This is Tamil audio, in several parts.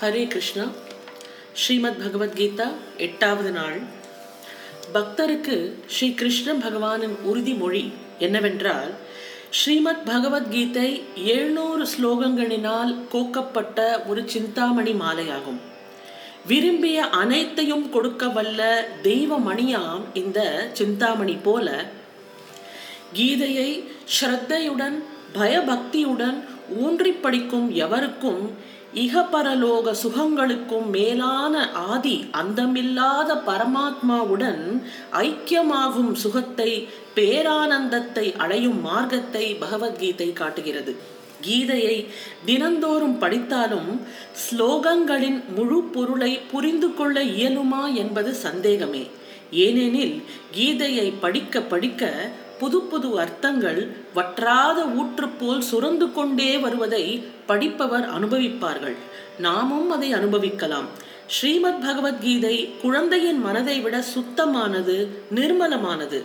ஹரே கிருஷ்ணா. ஸ்ரீமத் பகவத்கீதா எட்டாவது நாள். பக்தருக்கு ஸ்ரீ கிருஷ்ண பகவானின் உறுதிமொழி என்னவென்றால் ஸ்ரீமத் பகவத்கீதை எழுநூறு ஸ்லோகங்களினால் கோக்கப்பட்ட ஒரு சிந்தாமணி மாலையாகும். விரும்பிய அனைத்தையும் கொடுக்க வல்ல தெய்வ மணியாம் இந்த சிந்தாமணி போல கீதையை ஸ்ரத்தையுடன் பயபக்தியுடன் ஊன்றி படிக்கும் எவருக்கும் இகபரலோக சுகங்களுக்கும் மேலான ஆதி அந்தமில்லாத பரமாத்மாவுடன் ஐக்கியமாகும் சுகத்தை பேரானந்தத்தை அடையும் மார்க்கத்தை பகவத்கீதை காட்டுகிறது. கீதையை தினந்தோறும் படித்தாலும் ஸ்லோகங்களின் முழு பொருளை புரிந்து கொள்ள இயலுமா என்பது சந்தேகமே. ஏனெனில் கீதையை படிக்க படிக்க புது புது அர்த்தங்கள் வற்றாத ஊற்றுப்போல் சுரந்து கொண்டே வருவதை படிப்பவர் அனுபவிப்பார்கள். நாமும் அதை அனுபவிக்கலாம். ஸ்ரீமத் பகவத்கீதை குழந்தையின் மனதை விட சுத்தமானது நிர்மலமானது.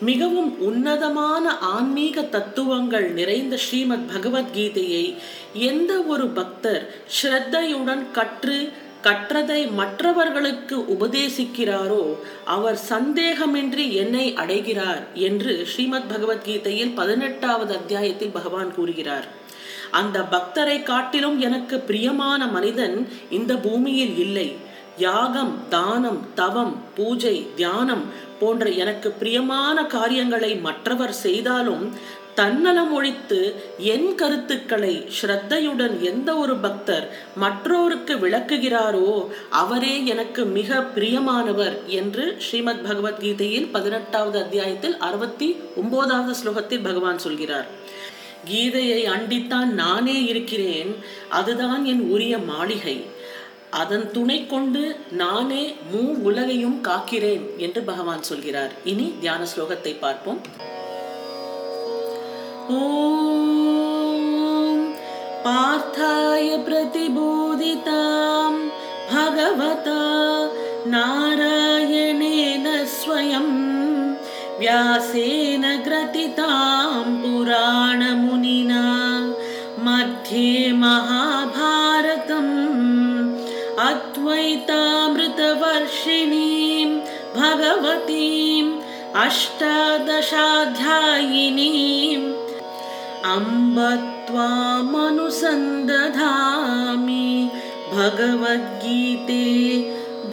மிகவும் உன்னதமான ஆன்மீக தத்துவங்கள் நிறைந்த ஸ்ரீமத் பகவத்கீதையை எந்த ஒரு பக்தர் ஸ்ரத்தையுடன் கற்று கற்றதை மற்றவர்களுக்கு உபதேசிக்கிறாரோ அவர் சந்தேகமின்றி என்னை அடைகிறார் என்று ஸ்ரீமத் பகவத்கீதையில் பதினெட்டாவது அத்தியாயத்தில் பகவான் கூறுகிறார். அந்த பக்தரை காட்டிலும் எனக்கு பிரியமான மனிதன் இந்த பூமியில் இல்லை. யாகம் தானம் தவம் பூஜை தியானம் போன்ற எனக்கு பிரியமான காரியங்களை மற்றவர் செய்தாலும் தன்னலம் ஒழித்து என் கருத்துக்களை ஸ்ரத்தையுடன் எந்த ஒரு பக்தர் மற்றோருக்கு விளக்குகிறாரோ அவரே எனக்கு மிக பிரியமானவர் என்று ஸ்ரீமத் பகவத்கீதையில் பதினெட்டாவது அத்தியாயத்தில் அறுபத்தி ஒன்பதாவது ஸ்லோகத்தில் பகவான் சொல்கிறார். கீதையை அண்டித்தான் நானே இருக்கிறேன் அதுதான் என் உரிய மாளிகை. அதன் துணை கொண்டு நானே மூ உலகையும் காக்கிறேன் என்று பகவான் சொல்கிறார். இனி தியான ஸ்லோகத்தை பார்ப்போம். ॐ पार्थाय प्रतिबोधितां भगवता नारायणेन स्वयं व्यासेन ग्रथितां पुराणमुनिना मध्ये महाभारतम् अद्वैतामृतवर्षिणीं भगवतीम् अष्टादशाध्यायिनीम् अम्ब त्वामनुसन्दधामि भगवद्गीते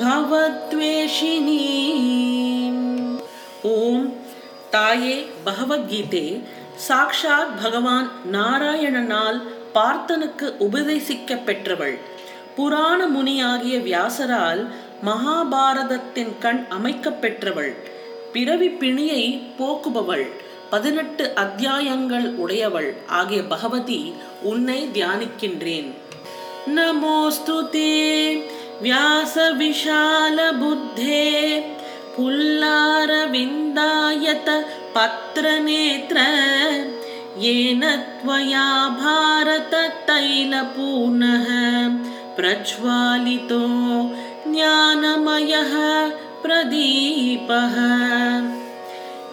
भवद्वेषिणी ஓம் தாயே பகவத்கீதே சாக்ஷாத் பகவான் நாராயணனால் பார்த்தனுக்கு உபதேசிக்க பெற்றவள் புராண முனியாகிய வியாசரால் மகாபாரதத்தின் கண் அமைக்க பெற்றவள் பிறவி பிணியை போக்குபவள் பதினெட்டு அத்தியாயங்கள் உடையவள் ஆகிய பகவதி உன்னை தியானிக்கின்றேன் நமோஸ்து தே வியாச விஷால புத்தே पुल्लारविन्दायत पत्रनेत्र येन त्वया भारततैलपूर्णः प्रज्वालितो ज्ञानमयः பிரதீபக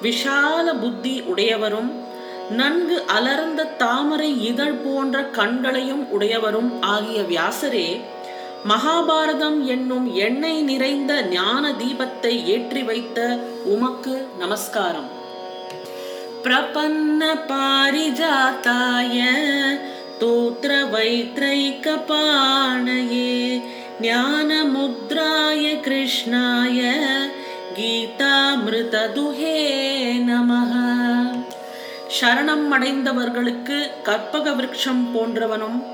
விஷால புத்தி உடையவரும் நன்கு அலர்ந்த தாமரை இதழ் போன்ற கண்களையும் உடையவரும் ஆகிய வியாசரே மகாபாரதம் என்னும் எண்ணெய் நிறைந்த ஞான தீபத்தை ஏற்றி வைத்த உமக்கு நமஸ்காரம். பிரபன்ன பாரிஜாத்தாய தோத்ர வைத்ரைக்க பாணையே ஞான முத்ராய கிருஷ்ணாய கீதாமிருததுஹே நமஹ. சரணம் அடைந்தவர்களுக்கு கற்பக விருட்சம் போன்றவனும்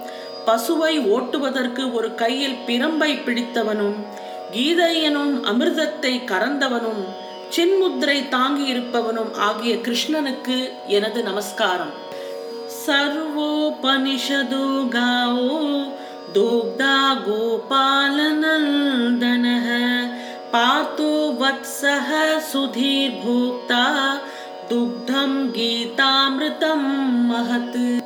பசுவை ஓட்டுவதற்கு ஒரு கையில் பிரம்பை பிடித்தவனும் கீதை எனும் அமிர்தத்தை கறந்தவனும் சின்முத்திரை தாங்கி இருப்பவனும் ஆகிய கிருஷ்ணனுக்கு எனது நமஸ்காரம். சர்வோபனிஷதோ காவோ தோக்தா கோபாலநந்தனः पातु वत्सः सुधीर्भोक्ता போக்தா துக்தம் கீதாமிருதம் மகத்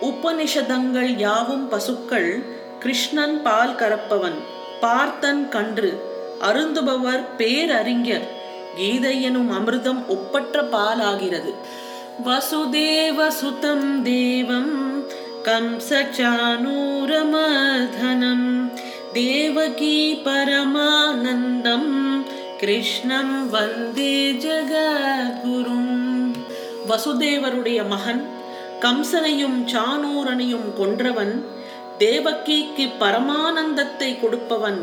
உபனிஷதங்கள் யாவும் பசுக்கள் கிருஷ்ணன் பால் கறப்பவன் பார்த்தன் கன்று அருந்துபவர் பேரறிஞர் கீதை எனும் அமிர்தம் ஒப்பற்ற பாலாகிறது. வசுதேவ சுதம் தேவம் கம்சச்சானூரமர்தனம் தேவகி பரமானந்தம் கிருஷ்ணம் வந்தே ஜகத்குரும் வசுதேவருடைய மகன் கம்சனையும் சானூரனையும் கொன்றவன் தேவகிக்கு பரமானந்தத்தை கொடுப்பவன்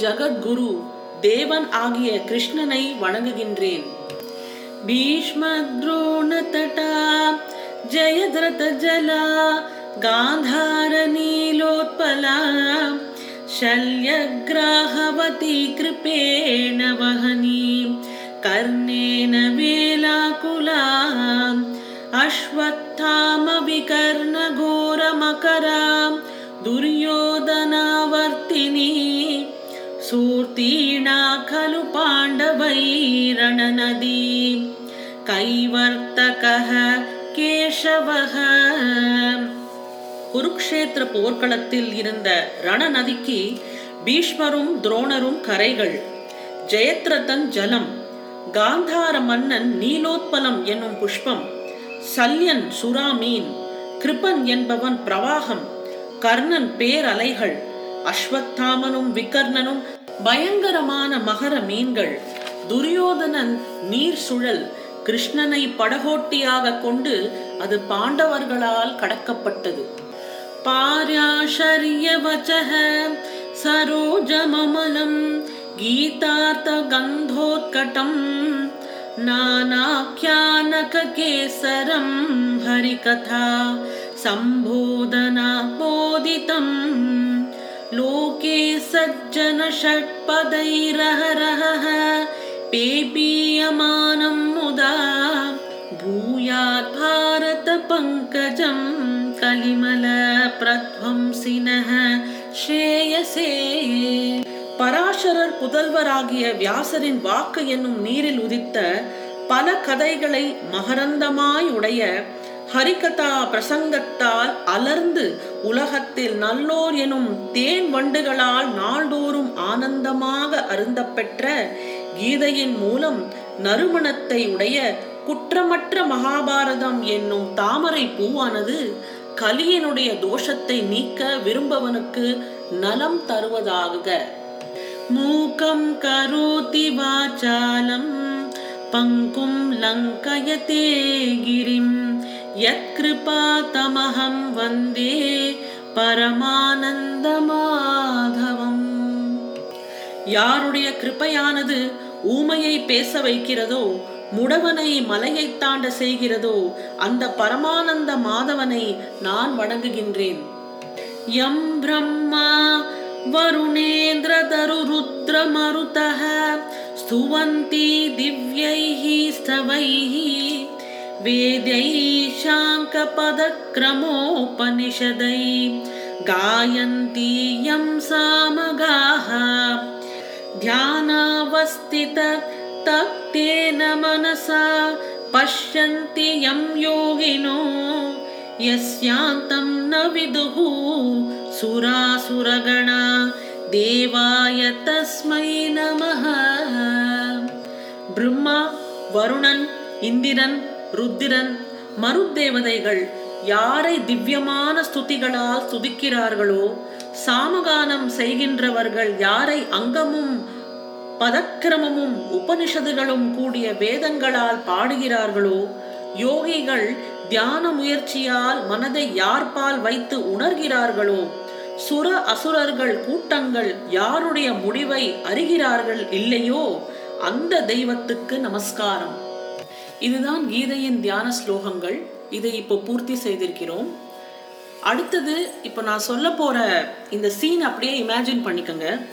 ஜகத்குரு தேவன் ஆகிய கிருஷ்ணனை வணங்குகின்றேன் भीष्मद्रोणतटा जयद्रतजला गान्धारनीलोत्पला शल्यग्राहवती कृपेण वहनी कर्णेन वेलाकुला अश्वत्थामविकर्णघोरमकरां दुर्योधनावर्तिनी सूर्तीणा खलु पाण्डवैरणनदी कैवर्तकः केशवः। குருக்ஷேத்திர போர்க்களத்தில் இருந்த ரணநதிக்கு பீஷ்மரும் துரோணரும் கரைகள். ஜெயத்ரதன் ஜலம் காந்தார மன்னன் நீலோத்பலம் என்னும் புஷ்பம் சல்யன் சுராமீன் கிருபன் என்பவன் பிரவாகம் கர்ணன் பேரலைகள் அஸ்வத்தாமனும் விகர்ணனும் பயங்கரமான மகர மீன்கள் துரியோதனன் நீர் சுழல் கிருஷ்ணனை படகோட்டியாக கொண்டு அது பாண்டவர்களால் கடக்கப்பட்டது. पार्याशर्यवचः सरोजममलं गीतार्थगन्धोत्कटं गन्धोत्कटं हरिकथा सम्बोधनाबोदितं लोके सज्जनषट्पदैरहरहः पेपीयमानं मुदा भूयात् भारतपङ्कजम् கலிமல கலிமலபிரத்வம்சினஹ ஸ்ரேயசே பராசரர் புதல்வராகிய வியாசரின் வாக்கு என்னும் நீரில் உதித்த பல கதைகளை மகரந்தமாய் உடைய ஹரிகதா பிரசங்கத்தால் அலர்ந்து உலகத்தில் நல்லோர் எனும் தேன் வண்டுகளால் நாள்தோறும் ஆனந்தமாக அருந்தப்பெற்ற கீதையின் மூலம் நறுமணத்தை உடைய குற்றமற்ற மகாபாரதம் என்னும் தாமரை பூவானது கலியனுடைய தோஷத்தை நீக்க விரும்பவனுக்கு நலம் தருவதாக. மூக்கம் கரோதி வாச்சாலம் பங்கும் லங்கயதே கிரிம் யத்கிருபா தமஹம் வந்தே பரமானந்தமாதவம் யாருடைய கிருபையானது ஊமையை பேச வைக்கிறதோ முடவனை மலையை தாண்ட செய்கிறதோ அந்த பரமானந்த மாதவனை நான் வணங்குகின்றேன் யம் பிரம்மா वरुणेन्द्रतरुरुद्रमरुतः स्तुवन्ति दिव्यैः स्तवैः वेदैः शाङ्कपदक्रमोपनिषदै गायन्ति यं सामगाः ध्यानावस्थित तक्तेन मनसा पश्यन्ति यं योगिनो यस्यान्तं न विदुः सुरासुरगणा தேவாய தஸ்மை நமஹ பிரம்மா வருணன் இந்திரன் ருத்திரன் மருத்தேவதைகள் யாரை திவ்யமான ஸ்துதிகளால் துதிக்கிறார்களோ சாமகானம் செய்கின்றவர்கள் யாரை அங்கமும் பதக்கிரமமும் உபனிஷதுகளும் கூடிய வேதங்களால் பாடுகிறார்களோ? யோகிகள் தியான முயற்சியால் மனதை யார்பால் வைத்து உணர்கிறார்களோ? சுர அசுரர்கள் கூட்டங்கள் யாருடைய முடிவை அறிகிறார்கள் இல்லையோ? அந்த தெய்வத்துக்கு நமஸ்காரம். இதுதான் கீதையின் தியான ஸ்லோகங்கள். இதை இப்போ பூர்த்தி செய்திருக்கிறோம். அடுத்தது இப்போ நான் சொல்ல போற இந்த சீன் அப்படியே இமேஜின் பண்ணிக்கோங்க.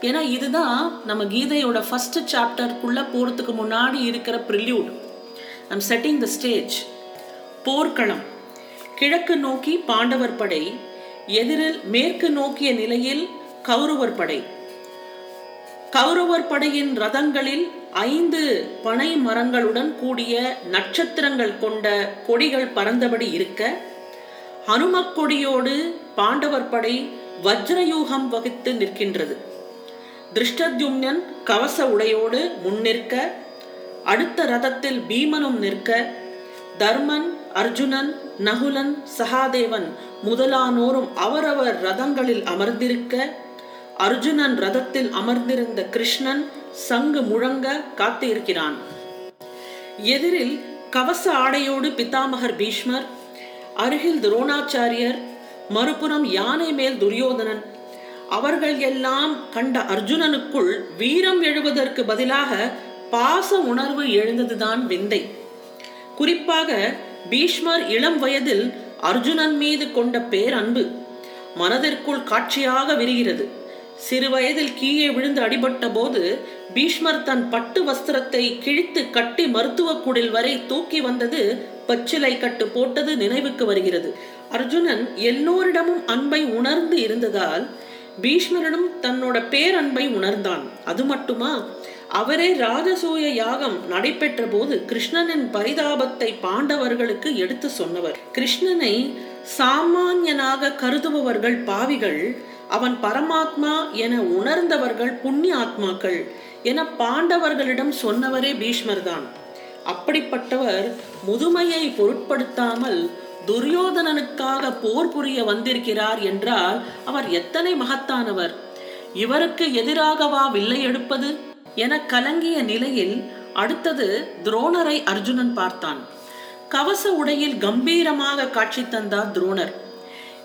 ஏன்னா இதுதான் நம்ம கீதையோட ஃபர்ஸ்ட் சாப்டருக்குள்ளே போகிறதுக்கு முன்னாடி இருக்கிற prelude I'm setting the stage போர்க்களம். கிழக்கு நோக்கி பாண்டவர் படை எதிரில் மேற்கு நோக்கிய நிலையில் கௌரவர் படை. கௌரவர் படையின் ரதங்களில் ஐந்து பனை மரங்களுடன் கூடிய நட்சத்திரங்கள் கொண்ட கொடிகள் பறந்தபடி இருக்க ஹனுமக் கொடியோடு பாண்டவர் படை வஜ்ரயூகம் வகித்து நிற்கின்றது. திருஷ்டத்யும்னன் கவச உடையோடு முன்னிற்க அடுத்த ரதத்தில் பீமனும் நிற்க தர்மன் அர்ஜுனன் நகுலன் சகாதேவன் முதலானோரும் அவரவர் ரதங்களில் அமர்ந்திருக்க அர்ஜுனன் ரதத்தில் அமர்ந்திருந்த கிருஷ்ணன் சங்கு முழங்க காத்து இருக்கிறான் எதிரில் கவச ஆடையோடு பிதாமகர் பீஷ்மர் அருகில் துரோணாச்சாரியர் மறுபுறம் யானை மேல் துரியோதனன் அவர்கள் எல்லாம் கண்ட அர்ஜுனனுக்குள் வீரம் எழுவதற்கு பதிலாக பாச உணர்வு எழுந்ததுதான் விந்தை. குறிப்பாக பீஷ்மர் இளம் வயதில் அர்ஜுனன் மீது கொண்ட பேரன்பு மனதிற்குள் காட்சியாக விரிகிறது. சிறு வயதில் கீழே விழுந்து அடிபட்ட போது பீஷ்மர் தன் பட்டு வஸ்திரத்தை கிழித்து கட்டி மருத்துவ குடில் வரை தூக்கி வந்தது பச்சிலை கட்டு போட்டது நினைவுக்கு வருகிறது. அர்ஜுனன் எல்லோரிடமும் அன்பை உணர்ந்து இருந்ததால் பீஷ்மரிடம் தன்னோட பேரன்பை உணர்ந்தான். அது மட்டுமா? அவரே ராஜசூய யாகம் நடைபெற்ற போது கிருஷ்ணனின் பரிதாபத்தை பாண்டவர்களுக்கு எடுத்து சொன்னவர். கிருஷ்ணனை சாமானியனாக கருதுபவர்கள் பாவிகள் அவன் பரமாத்மா என உணர்ந்தவர்கள் புண்ணிய ஆத்மாக்கள் என பாண்டவர்களிடம் சொன்னவரே பீஷ்மர்தான். அப்படிப்பட்டவர் முதுமையை பொருட்படுத்தாமல் துரியோதனனுக்காக போர் புரிய வந்திருக்கிறார் என்றால் அவர் எத்தனை மகத்தானவர்? இவருக்கு எதிராகவா வில்லை எடுப்பது? என கலங்கிய நிலையில் அடுத்தது துரோணரை அர்ஜுனன் பார்த்தான். கவச உடையில் கம்பீரமாக காட்சி தந்தார் துரோணர்.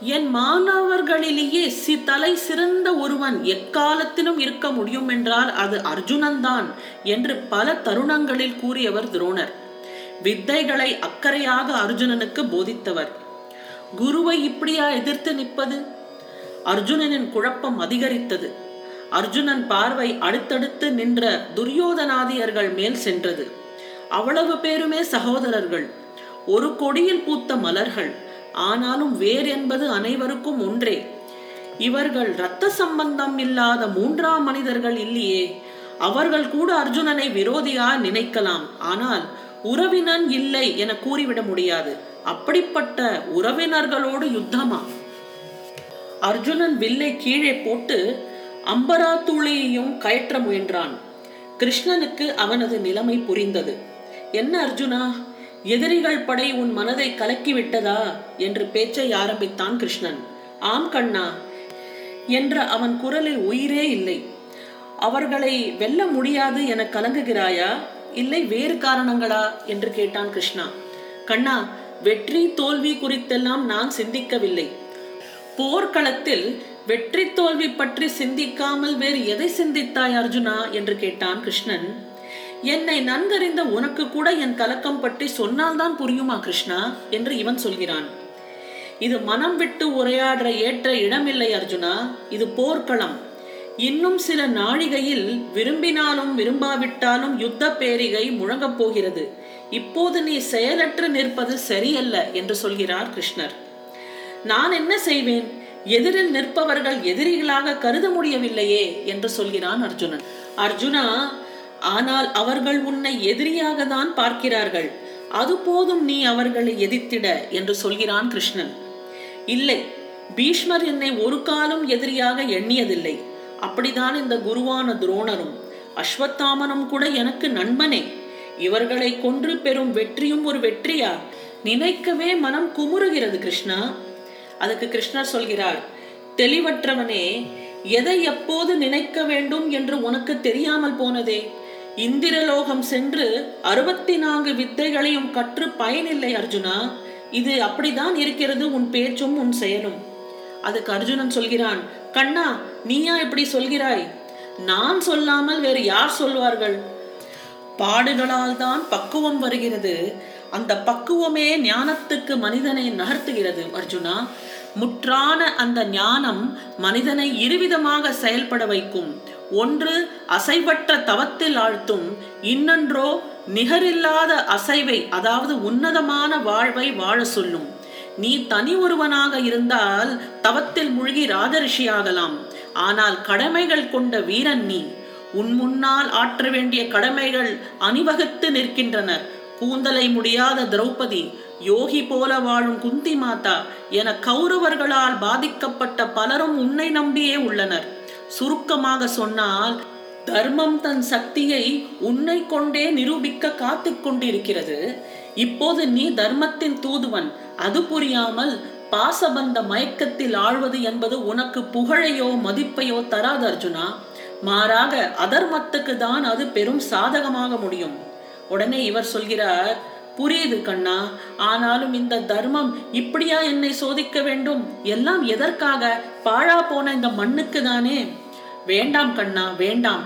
என் மாணவர்களிலேயே சி தலை சிறந்த ஒருவன் எக்காலத்திலும் இருக்க முடியும் என்றால் அது அர்ஜுனன் தான் என்று பல தருணங்களில் கூறியவர் துரோணர். வித்தைகளை அக்கறையாக அர்ஜுனனுக்கு போதித்தவர். குருவை இப்படியா எதிர்த்து நிற்பது? அர்ஜுனனின் குழப்பம் அதிகரித்தது. அர்ஜுனன் பார்வை அடுத்தடுத்து நின்ற துரியோதனாதியர்கள் மேல் சென்றது. அவ்வளவு பேருமே சகோதரர்கள். ஒரு கொடியில் பூத்த மலர்கள். ஆனாலும் வேர் என்பது அனைவருக்கும் ஒன்றே. இவர்கள் இரத்த சம்பந்தம் இல்லாத மூன்றாம் மனிதர்கள் இல்லையே. அவர்கள் கூட அர்ஜுனனை விரோதியா நினைக்கலாம். ஆனால் உறவினன் இல்லை என கூறிவிட முடியாது. அப்படிப்பட்ட உறவினர்களோடு யுத்தமா? அர்ஜுனன் வில்லை கீழே போட்டு அம்பராத்துளையையும் கயற்ற முயன்றான். கிருஷ்ணனுக்கு அவனது நிலைமை புரிந்தது. என்ன அர்ஜுனா எதிரிகள் படை உன் மனதை கலக்கி விட்டதா என்று பேச்சை ஆரம்பித்தான் கிருஷ்ணன். ஆம் கண்ணா என்ற அவன் குரலில் உயிரே இல்லை. அவர்களை வெல்ல முடியாது என கலங்குகிறாயா? இல்லை வேறு காரணங்களா? என்று கேட்டான் கிருஷ்ணா. கண்ணா வெற்றி தோல்வி குறித்தெல்லாம் நான் சிந்திக்கவில்லை. போர்க்களத்தில் வெற்றி தோல்வி பற்றி சிந்திக்காமல் வேறு எதை சிந்தித்தாய் அர்ஜுனா? என்று கேட்டான் கிருஷ்ணன். என்னை நன்கறிந்த உனக்கு கூட என் கலக்கம் பற்றி சொன்னால்தான் புரியுமா கிருஷ்ணா? என்று இவன் சொல்கிறான். இது மனம் விட்டு உரையாடுற ஏற்ற இடமில்லை அர்ஜுனா. இது போர்க்களம். இன்னும் சில நாழிகையில் விரும்பினாலும் விரும்பாவிட்டாலும் யுத்த பேரிகை முழங்கப் போகிறது. இப்போது நீ செயலற்று நிற்பது சரியல்ல என்று சொல்கிறார் கிருஷ்ணர். நான் என்ன செய்வேன்? எதிரில் நிற்பவர்கள் எதிரிகளாக கருத முடியவில்லையே என்று சொல்கிறான் அர்ஜுனன். அர்ஜுனா ஆனால் அவர்கள் உன்னை எதிரியாக தான் பார்க்கிறார்கள். அது போதும் நீ அவர்களை எதிர்த்திட என்று சொல்கிறான் கிருஷ்ணன். இல்லை பீஷ்மர் என்னை ஒரு காலம் எதிரியாக எண்ணியதில்லை. அப்படிதான் இந்த குருவான துரோணரும். அஸ்வத்தாமனும் கூட எனக்கு நண்பனே. இவர்களை கொன்று பெறும் வெற்றியும் ஒரு வெற்றியா? நினைக்கவே மனம் குமுறுகிறது கிருஷ்ணா. அதுக்கு கிருஷ்ணர் சொல்கிறார் தெளிவற்றவனே எதை எப்போது நினைக்க வேண்டும் என்று உனக்கு தெரியாமல் போனதே? இந்திரலோகம் சென்று அறுபத்தி நான்கு வித்தைகளையும் கற்று பயனில்லை அர்ஜுனா. இது அப்படிதான் இருக்கிறது உன் பேச்சும் உன் செயலும். அதுக்கு அர்ஜுனன் சொல்கிறான் கண்ணா நீயா இப்படி சொல்கிறாய்? நான் சொல்லாமல் வேறு யார் சொல்வார்கள்? பாடுகளால் தான் பக்குவம் வருகிறது. அந்த பக்குவமே ஞானத்துக்கு மனிதனை நகர்த்துகிறது அர்ஜுனா. முற்றான அந்த ஞானம் மனிதனை இருவிதமாக செயல்பட வைக்கும். ஒன்று அசைவற்ற தவத்தில் ஆழ்த்தும். இன்னொன்றோ நிகரில்லாத அசைவை அதாவது உன்னதமான வாழ்வை வாழ சொல்லும். நீ தனி ஒருவனாக இருந்தால் தவத்தில் மூழ்கி ராஜரிஷியாகலாம். ஆனால் கடமைகள் கொண்ட வீரன் நீ. உன் முன்னால் ஆற்ற வேண்டிய கடமைகள் அணிவகுத்து நிற்கின்றனர். கூந்தலை முடியாத திரௌபதி யோகி போல வாழும் குந்தி மாதா என கௌரவர்களால் பாதிக்கப்பட்ட பலரும் உன்னை நம்பியே உள்ளனர். சுருக்கமாக சொன்னால் தர்மம் தன் சக்தியை உன்னை கொண்டே நிரூபிக்க காத்து கொண்டிருக்கிறது. இப்போது நீ தர்மத்தின் தூதுவன். அது புரியாமல் பாசபந்த மயக்கத்தில் ஆழ்வது என்பது உனக்கு புகழையோ மதிப்பையோ தராது அர்ஜுனா. மாறாக அதர்மத்துக்கு தான் அது பெரும் சாதகமாக முடியும். உடனே இவர் சொல்கிறார் புரியுது கண்ணா ஆனாலும் இந்த தர்மம் இப்படியா என்னை சோதிக்க வேண்டும்? எல்லாம் எதற்காக? பாழா போன இந்த மண்ணுக்கு தானே? வேண்டாம் கண்ணா வேண்டாம்.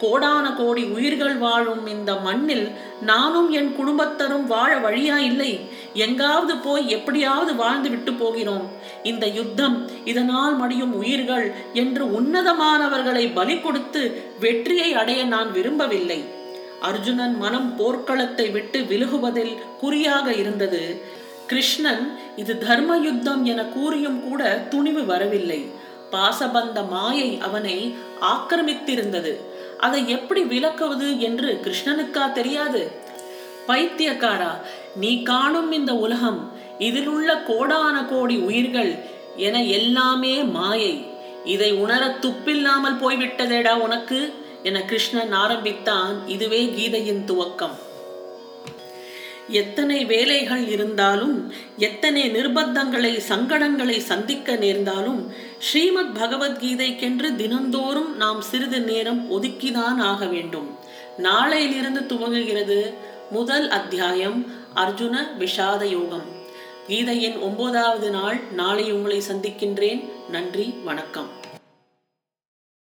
கோடான கோடி உயிர்கள் வாழும் இந்த மண்ணில் நானும் என் குடும்பத்தரும் வாழ வழியா இல்லை. எங்காவது போய் எப்படியாவது வாழ்ந்து விட்டு போகிறோம். இந்த யுத்தம் இதனால் மடியும் உயிர்கள் என்று உன்னதமானவர்களை பலி கொடுத்து வெற்றியை அடைய நான் விரும்பவில்லை. அர்ஜுனன் மனம் போர்க்களத்தை விட்டு விலகுவதில் குறியாக இருந்தது. கிருஷ்ணன் இது தர்ம யுத்தம் என கூறியும் கூட துணிவு வரவில்லை. பாசபந்த மாயை அவனை ஆக்கிரமித்திருந்தது. அதை எப்படி விளக்குவது என்று கிருஷ்ணனுக்கா தெரியாது? பைத்தியக்காரா நீ காணும் இந்த உலகம் இதில் உள்ள கோடான கோடி உயிர்கள் என எல்லாமே மாயை. இதை உணர துப்பில்லாமல் போய்விட்டதேடா உனக்கு? என கிருஷ்ணன் ஆரம்பித்தான் இதுவே கீதையின் துவக்கம். எத்தனை வேலைகள் இருந்தாலும் எத்தனை நிர்பந்தங்களை சங்கடங்களை சந்திக்க நேர்ந்தாலும் ஸ்ரீமத் பகவத்கீதைக்கென்று தினந்தோறும் நாம் சிறிது நேரம் ஒதுக்கிதான் ஆக வேண்டும். நாளையிலிருந்து துவங்குகிறது முதல் அத்தியாயம் அர்ஜுன விஷாத யோகம். கீதையின் ஒன்பதாவது நாள் நாளை உங்களை சந்திக்கின்றேன். நன்றி வணக்கம்.